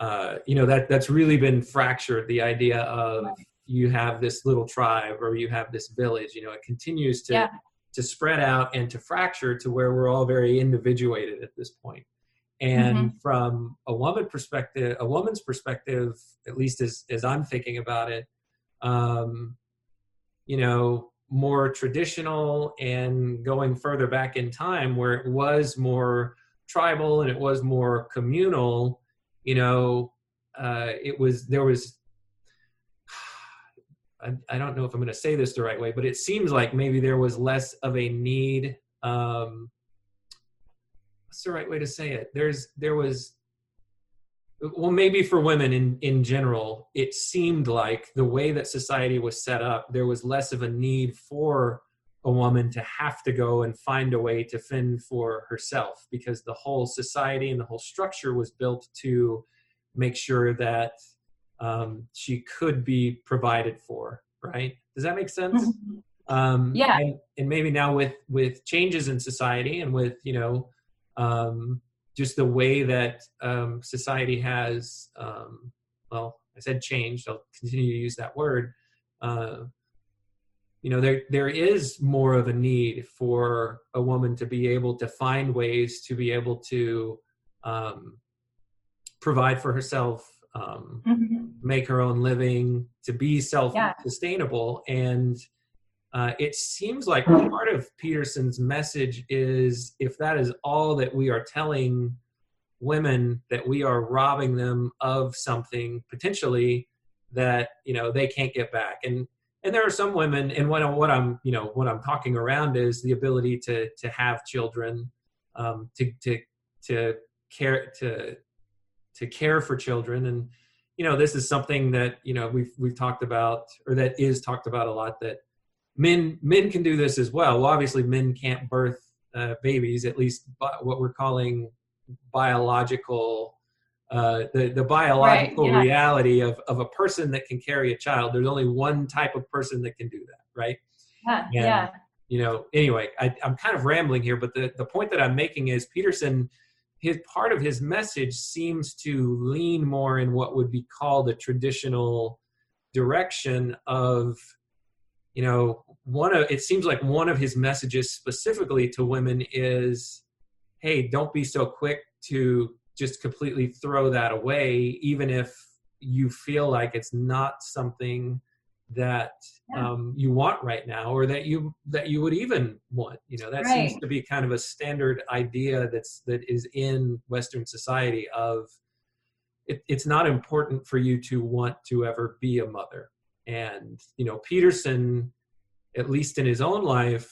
uh, you know that that's really been fractured the idea of you have this little tribe or you have this village you know it continues to yeah to spread out and to fracture to where we're all very individuated at this point. and mm-hmm. from a woman perspective a woman's perspective at least as as i'm thinking about it um you know more traditional and going further back in time where it was more tribal and it was more communal you know uh it was there was I, I don't know if I'm going to say this the right way, but it seems like maybe there was less of a need. Um, what's the right way to say it? There's there was well maybe for women in in general it seemed like the way that society was set up there was less of a need for a woman to have to go and find a way to fend for herself because the whole society and the whole structure was built to make sure that um, she could be provided for right? Does that make sense? Mm-hmm. um, yeah. and, and, maybe now with with changes in society and with you know um, just the way that um, society has um, well i said changed i'll continue to use that word uh, you know there there is more of a need for a woman to be able to find ways to be able to um, provide for herself um, mm-hmm. make her own living, to be self-sustainable. Yeah. And uh, it seems like part of Peterson's message is if that is all that we are telling women that we are robbing them of something potentially that you know they can't get back. And and there are some women and what, what i'm you know what i'm talking around is the ability to to have children um, to to to care to to care for children. And you know this is something that you know we've we've talked about or that is talked about a lot that men men can do this as well well obviously men can't birth uh, babies at least what we're calling biological uh, the the biological right, yeah. reality of of a person that can carry a child. There's only one type of person that can do that, right? Yeah. And, yeah. You know. Anyway, I, I'm kind of rambling here, but the the point that I'm making is Peterson. His part of his message seems to lean more in what would be called a traditional direction of, you know, one of it seems like one of his messages specifically to women is, hey, don't be so quick to just completely throw that away, even if you feel like it's not something that yeah. um, you want right now or that you that you would even want you know that right. seems to be kind of a standard idea that's that is in western society of it, it's not important for you to want to ever be a mother and you know peterson at least in his own life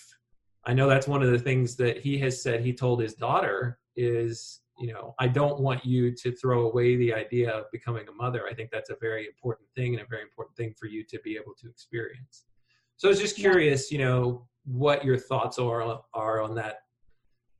i know that's one of the things that he has said he told his daughter is you know i don't want you to throw away the idea of becoming a mother. I think that's a very important thing and a very important thing for you to be able to experience. So i was just curious you know what your thoughts are are on that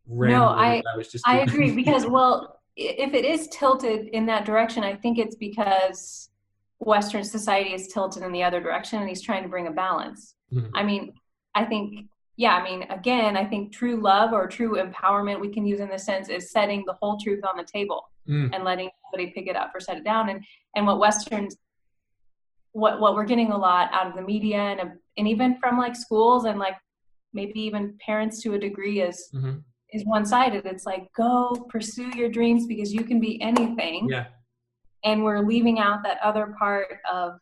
no i i was just i agree because well if it is tilted in that direction i think it's because western society is tilted in the other direction and he's trying to bring a balance mm-hmm. i mean i think yeah, I mean, again, I think true love or true empowerment we can use in the sense is setting the whole truth on the table mm. and letting somebody pick it up or set it down. And and what Westerns, what what we're getting a lot out of the media and and even from like schools and like maybe even parents to a degree is mm-hmm. is one sided. It's like go pursue your dreams because you can be anything. Yeah. And we're leaving out that other part of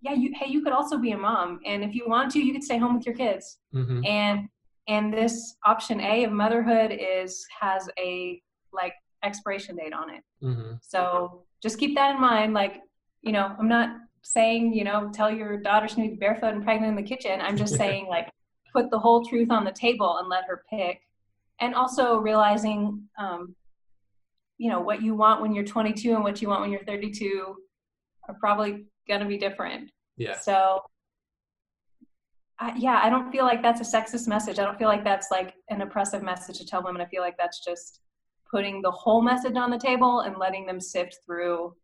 yeah, you hey, you could also be a mom, and if you want to, you could stay home with your kids. Mm-hmm. And and this option A of motherhood is has a like expiration date on it. Mm-hmm. So just keep that in mind. Like, you know, I'm not saying you know tell your daughter she needs barefoot and pregnant in the kitchen. I'm just saying like put the whole truth on the table and let her pick. And also realizing, um, you know, what you want when you're 22 and what you want when you're 32 are probably going to be different. Yeah. So, I, yeah, I don't feel like that's a sexist message. I don't feel like that's like an oppressive message to tell women. I feel like that's just putting the whole message on the table and letting them sift through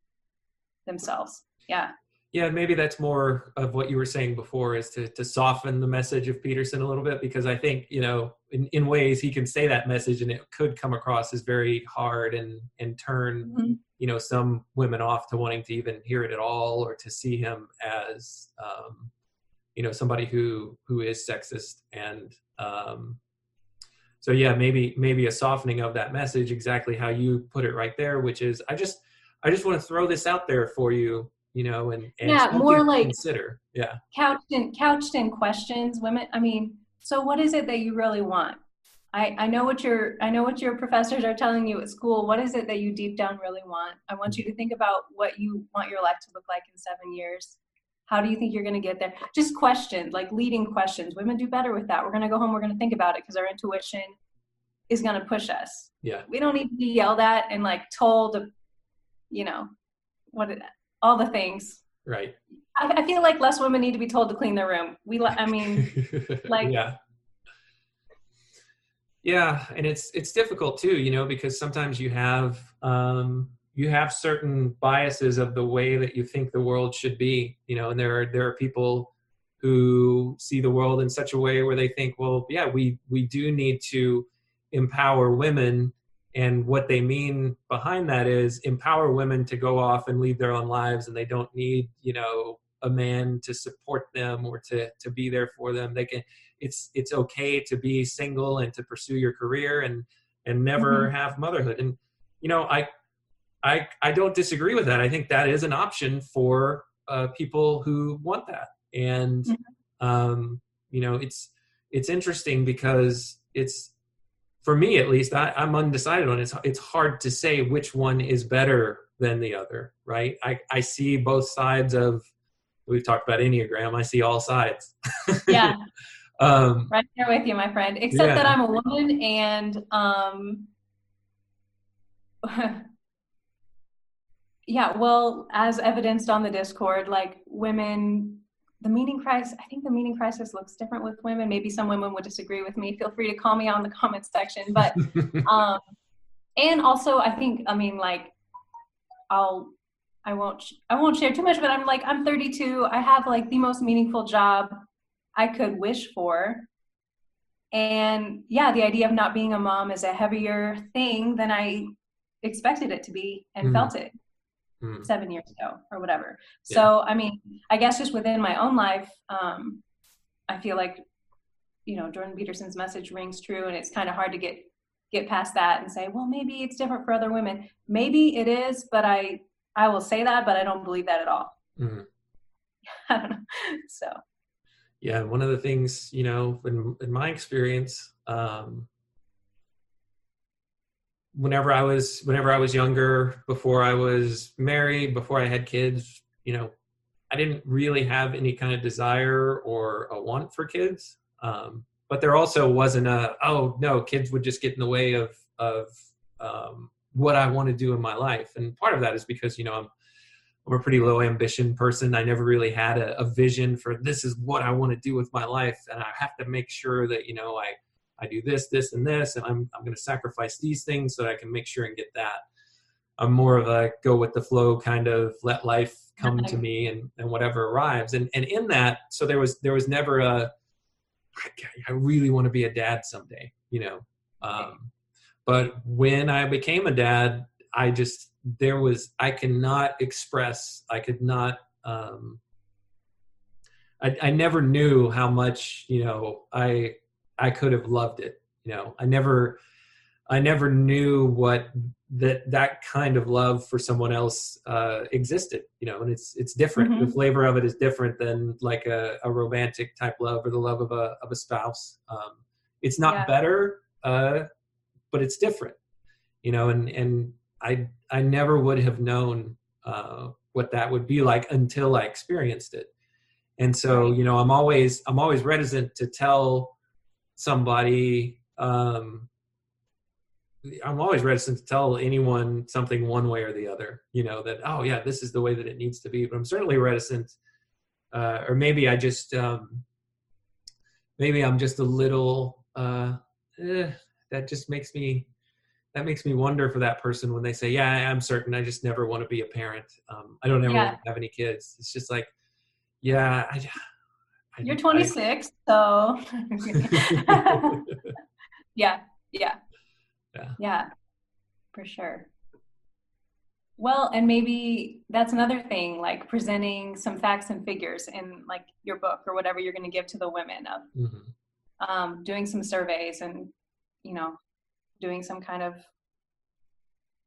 themselves. Yeah. Yeah, maybe that's more of what you were saying before is to to soften the message of Peterson a little bit because I think, you know, in, in ways he can say that message and it could come across as very hard and and turn mm-hmm. you know some women off to wanting to even hear it at all or to see him as um, you know somebody who who is sexist and um, so yeah maybe maybe a softening of that message exactly how you put it right there which is i just i just want to throw this out there for you you know and, and yeah more like consider yeah couched in couched in questions women i mean so what is it that you really want I, I know what your I know what your professors are telling you at school. What is it that you deep down really want? I want you to think about what you want your life to look like in seven years. How do you think you're going to get there? Just questions, like leading questions. Women do better with that. We're going to go home. We're going to think about it because our intuition is going to push us. Yeah. We don't need to be yelled at and like told, you know, what all the things. Right. I, I feel like less women need to be told to clean their room. We, I mean, like, yeah yeah and it's it's difficult too you know because sometimes you have um you have certain biases of the way that you think the world should be you know and there are there are people who see the world in such a way where they think well yeah we we do need to empower women and what they mean behind that is empower women to go off and lead their own lives and they don't need you know a man to support them or to to be there for them they can it's it's okay to be single and to pursue your career and and never mm-hmm. have motherhood and you know i i i don't disagree with that i think that is an option for uh, people who want that and mm-hmm. um you know it's it's interesting because it's for me at least, I, I'm undecided on it. It's, it's hard to say which one is better than the other, right? I, I see both sides of, we've talked about Enneagram, I see all sides. Yeah. um, right there with you, my friend. Except Yeah. that I'm a woman and um yeah, well, as evidenced on the Discord, like women the meaning crisis I think the meaning crisis looks different with women. Maybe some women would disagree with me. Feel free to call me on the comments section. But um and also I think I mean like I'll I won't sh- I won't share too much, but I'm like I'm 32. I have like the most meaningful job I could wish for. And yeah, the idea of not being a mom is a heavier thing than I expected it to be and Mhm. felt it Mm. seven years ago or whatever. So, I mean, I guess just within my own life, um, I feel like, you know, Jordan Peterson's message rings true and it's kind of hard to get, get past that and say, well, maybe it's different for other women. Maybe it is, but I, I will say that, but I don't believe that at all. I don't know. So, yeah one of the things you know in, in my experience um whenever i was whenever i was younger before i was married before i had kids you know i didn't really have any kind of desire or a want for kids. Um but there also wasn't a oh no kids would just get in the way of of um what i want to do in my life. And part of that is because you know i'm I'm a pretty low ambition person. I never really had a, a vision for this is what I want to do with my life, and I have to make sure that you know I I do this, this, and this, and I'm I'm going to sacrifice these things so that I can make sure and get that. I'm more of a go with the flow kind of let life come to me and and whatever arrives, and and in that, so there was there was never a I really want to be a dad someday, you know. Um, but when I became a dad, I just there was I cannot express I could not um I, I never knew how much you know I I could have loved it you know I never I never knew what that that kind of love for someone else uh, existed you know and it's it's different Mhm. the flavor of it is different than like a, a romantic type love or the love of a of a spouse um, it's not Yeah. better uh, but it's different you know and and I I never would have known uh, what that would be like until I experienced it. And so, you know, I'm always I'm always reticent to tell somebody. Um, I'm always reticent to tell anyone something one way or the other. You know that oh yeah, this is the way that it needs to be. But I'm certainly reticent, uh, or maybe I just um, maybe I'm just a little. Uh, eh, that just makes me that makes me wonder for that person when they say, "Yeah, I'm certain. I just never want to be a parent. Um, I don't ever Yeah. want to have any kids." It's just like, yeah, I, I you're I- 26, so yeah, yeah, Yeah. yeah, for sure. Well, and maybe that's another thing, like presenting some facts and figures in like your book or whatever you're going to give to the women of Mhm. um, doing some surveys and you know doing some kind of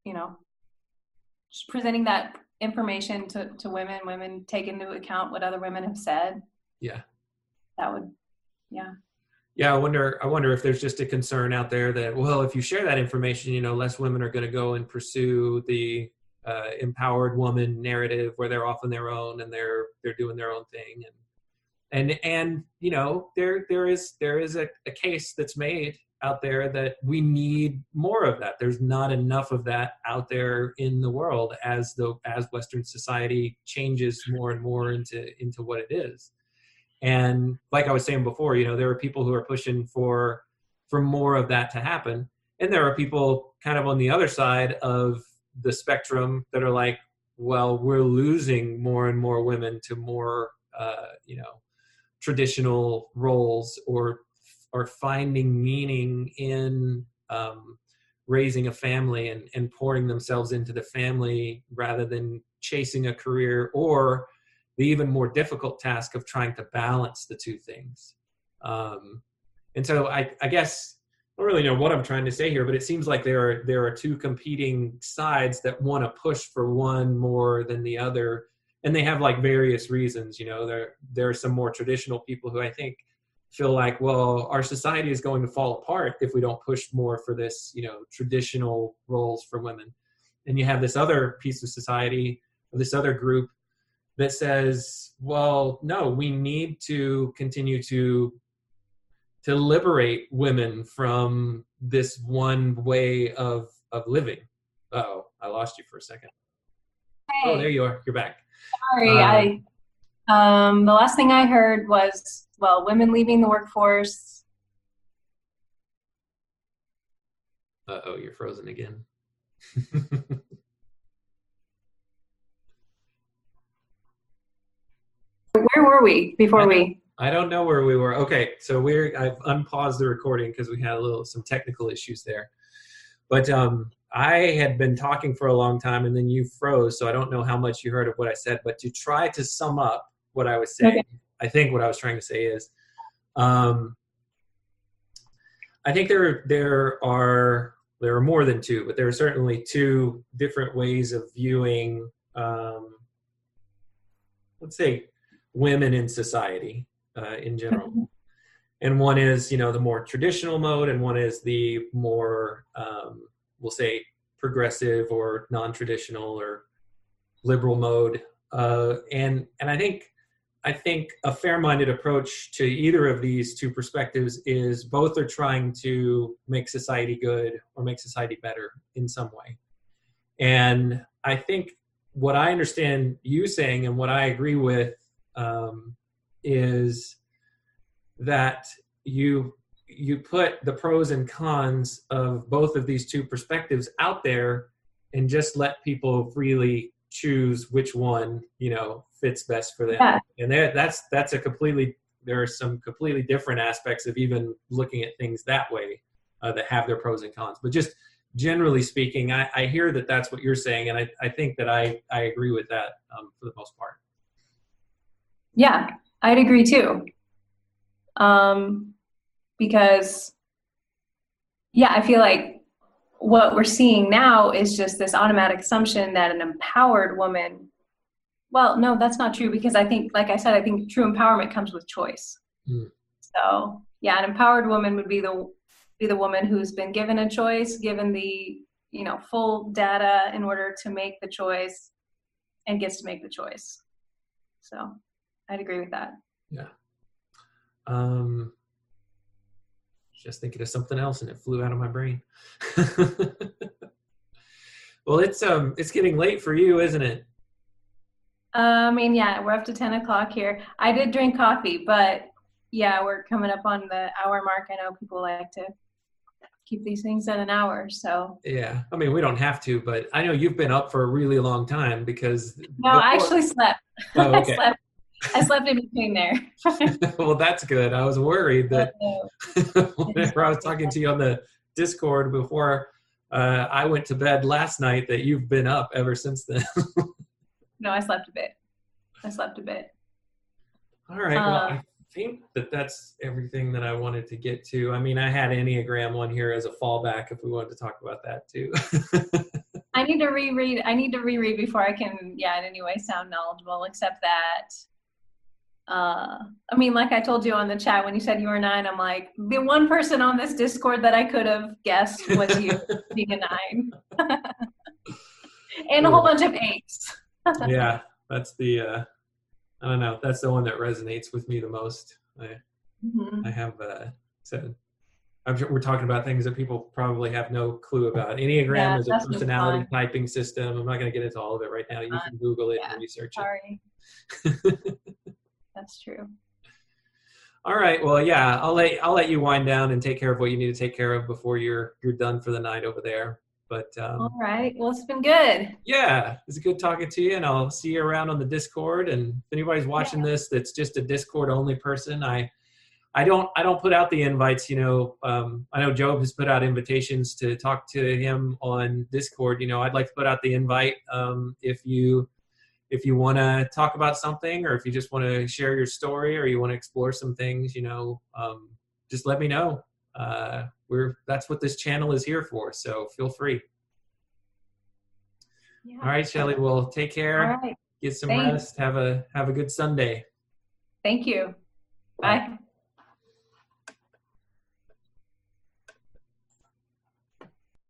you know just presenting that information to, to women women take into account what other women have said Yeah. That would yeah Yeah, I wonder. I wonder if there's just a concern out there that, well, if you share that information, you know, less women are going to go and pursue the uh, empowered woman narrative, where they're off on their own and they're they're doing their own thing, and and and you know, there there is there is a, a case that's made out there that we need more of that. There's not enough of that out there in the world as the as Western society changes more and more into into what it is. And like I was saying before, you know, there are people who are pushing for for more of that to happen, and there are people kind of on the other side of the spectrum that are like, well, we're losing more and more women to more, uh, you know, traditional roles or or finding meaning in um, raising a family and, and pouring themselves into the family rather than chasing a career or the even more difficult task of trying to balance the two things. Um, and so I, I guess I don't really know what I'm trying to say here, but it seems like there are there are two competing sides that want to push for one more than the other, and they have like various reasons. You know, there there are some more traditional people who I think feel like, well, our society is going to fall apart if we don't push more for this, you know, traditional roles for women. And you have this other piece of society, this other group that says, well, no, we need to continue to to liberate women from this one way of of living. Oh, I lost you for a second. Hey. Oh, there you are. You're back. Sorry, Um, I. Um, the last thing I heard was well, women leaving the workforce. Uh oh, you're frozen again. Where were we before we? I don't know where we were. Okay, so we're I've unpaused the recording because we had a little some technical issues there. But um, I had been talking for a long time, and then you froze, so I don't know how much you heard of what I said. But to try to sum up what I was saying, Okay. I think what I was trying to say is, um, I think there there are there are more than two, but there are certainly two different ways of viewing, um, let's say, women in society uh, in general. And one is, you know, the more traditional mode, and one is the more, um, we'll say, progressive or non-traditional or liberal mode. Uh, and and I think I think a fair-minded approach to either of these two perspectives is both are trying to make society good or make society better in some way. And I think what I understand you saying and what I agree with um, is that you you put the pros and cons of both of these two perspectives out there and just let people freely choose which one you know fits best for them. Yeah. and there that's that's a completely there are some completely different aspects of even looking at things that way uh, that have their pros and cons. But just generally speaking I, I hear that that's what you're saying and i, I think that i i agree with that um, for the most part Yeah, I'd agree too. Um, because, yeah, I feel like what we're seeing now is just this automatic assumption that an empowered woman, well, no, that's not true because I think, like I said, I think true empowerment comes with choice. Mm. So, yeah, an empowered woman would be the be the woman who's been given a choice, given the you know full data in order to make the choice, and gets to make the choice. So, I'd agree with that. Yeah. Um, just thinking of something else and it flew out of my brain. well, it's um, it's getting late for you, isn't it? Uh, I mean, yeah, we're up to 10 o'clock here. I did drink coffee, but yeah, we're coming up on the hour mark. I know people like to keep these things at an hour. So, Yeah. I mean, we don't have to, but I know you've been up for a really long time because. no, I actually slept. Oh, I slept. I slept in between there. well, that's good. I was worried that whenever I was talking to you on the Discord before uh, I went to bed last night, that you've been up ever since then. no, I slept a bit. I slept a bit. All right. Well, Uh, I think that that's everything that I wanted to get to. I mean, I had Enneagram one here as a fallback if we wanted to talk about that too. I need to reread. I need to reread before I can, yeah, in any way sound knowledgeable. Except that, uh, I mean, like I told you on the chat when you said you were nine, I'm like the one person on this Discord that I could have guessed was you being a nine, and a whole bunch of eights. yeah, that's the. Uh, I don't know. That's the one that resonates with me the most. I, Mhm. I have uh, said. I'm sure we're talking about things that people probably have no clue about. Enneagram Yeah, is a personality typing system. I'm not going to get into all of it right now. You can Google it Yeah, and research Sorry, it. That's true. All right. Well, yeah, I'll let I'll let you wind down and take care of what you need to take care of before you're you're done for the night over there. But um, All right. Well, it's been good. yeah, it's good talking to you, and I'll see you around on the Discord. And if anybody's watching this that's just a Discord only person, I I don't I don't put out the invites. You know, um, I know Job has put out invitations to talk to him on Discord. You know, I'd like to put out the invite um, if you if you want to talk about something or if you just want to share your story or you want to explore some things. You know, um, just let me know. Uh, we're that's what this channel is here for. So feel free. Yeah. All right, Shelly. Well, take care. right. Get some Thanks. rest. Have a have a good Sunday. Thank you. Bye.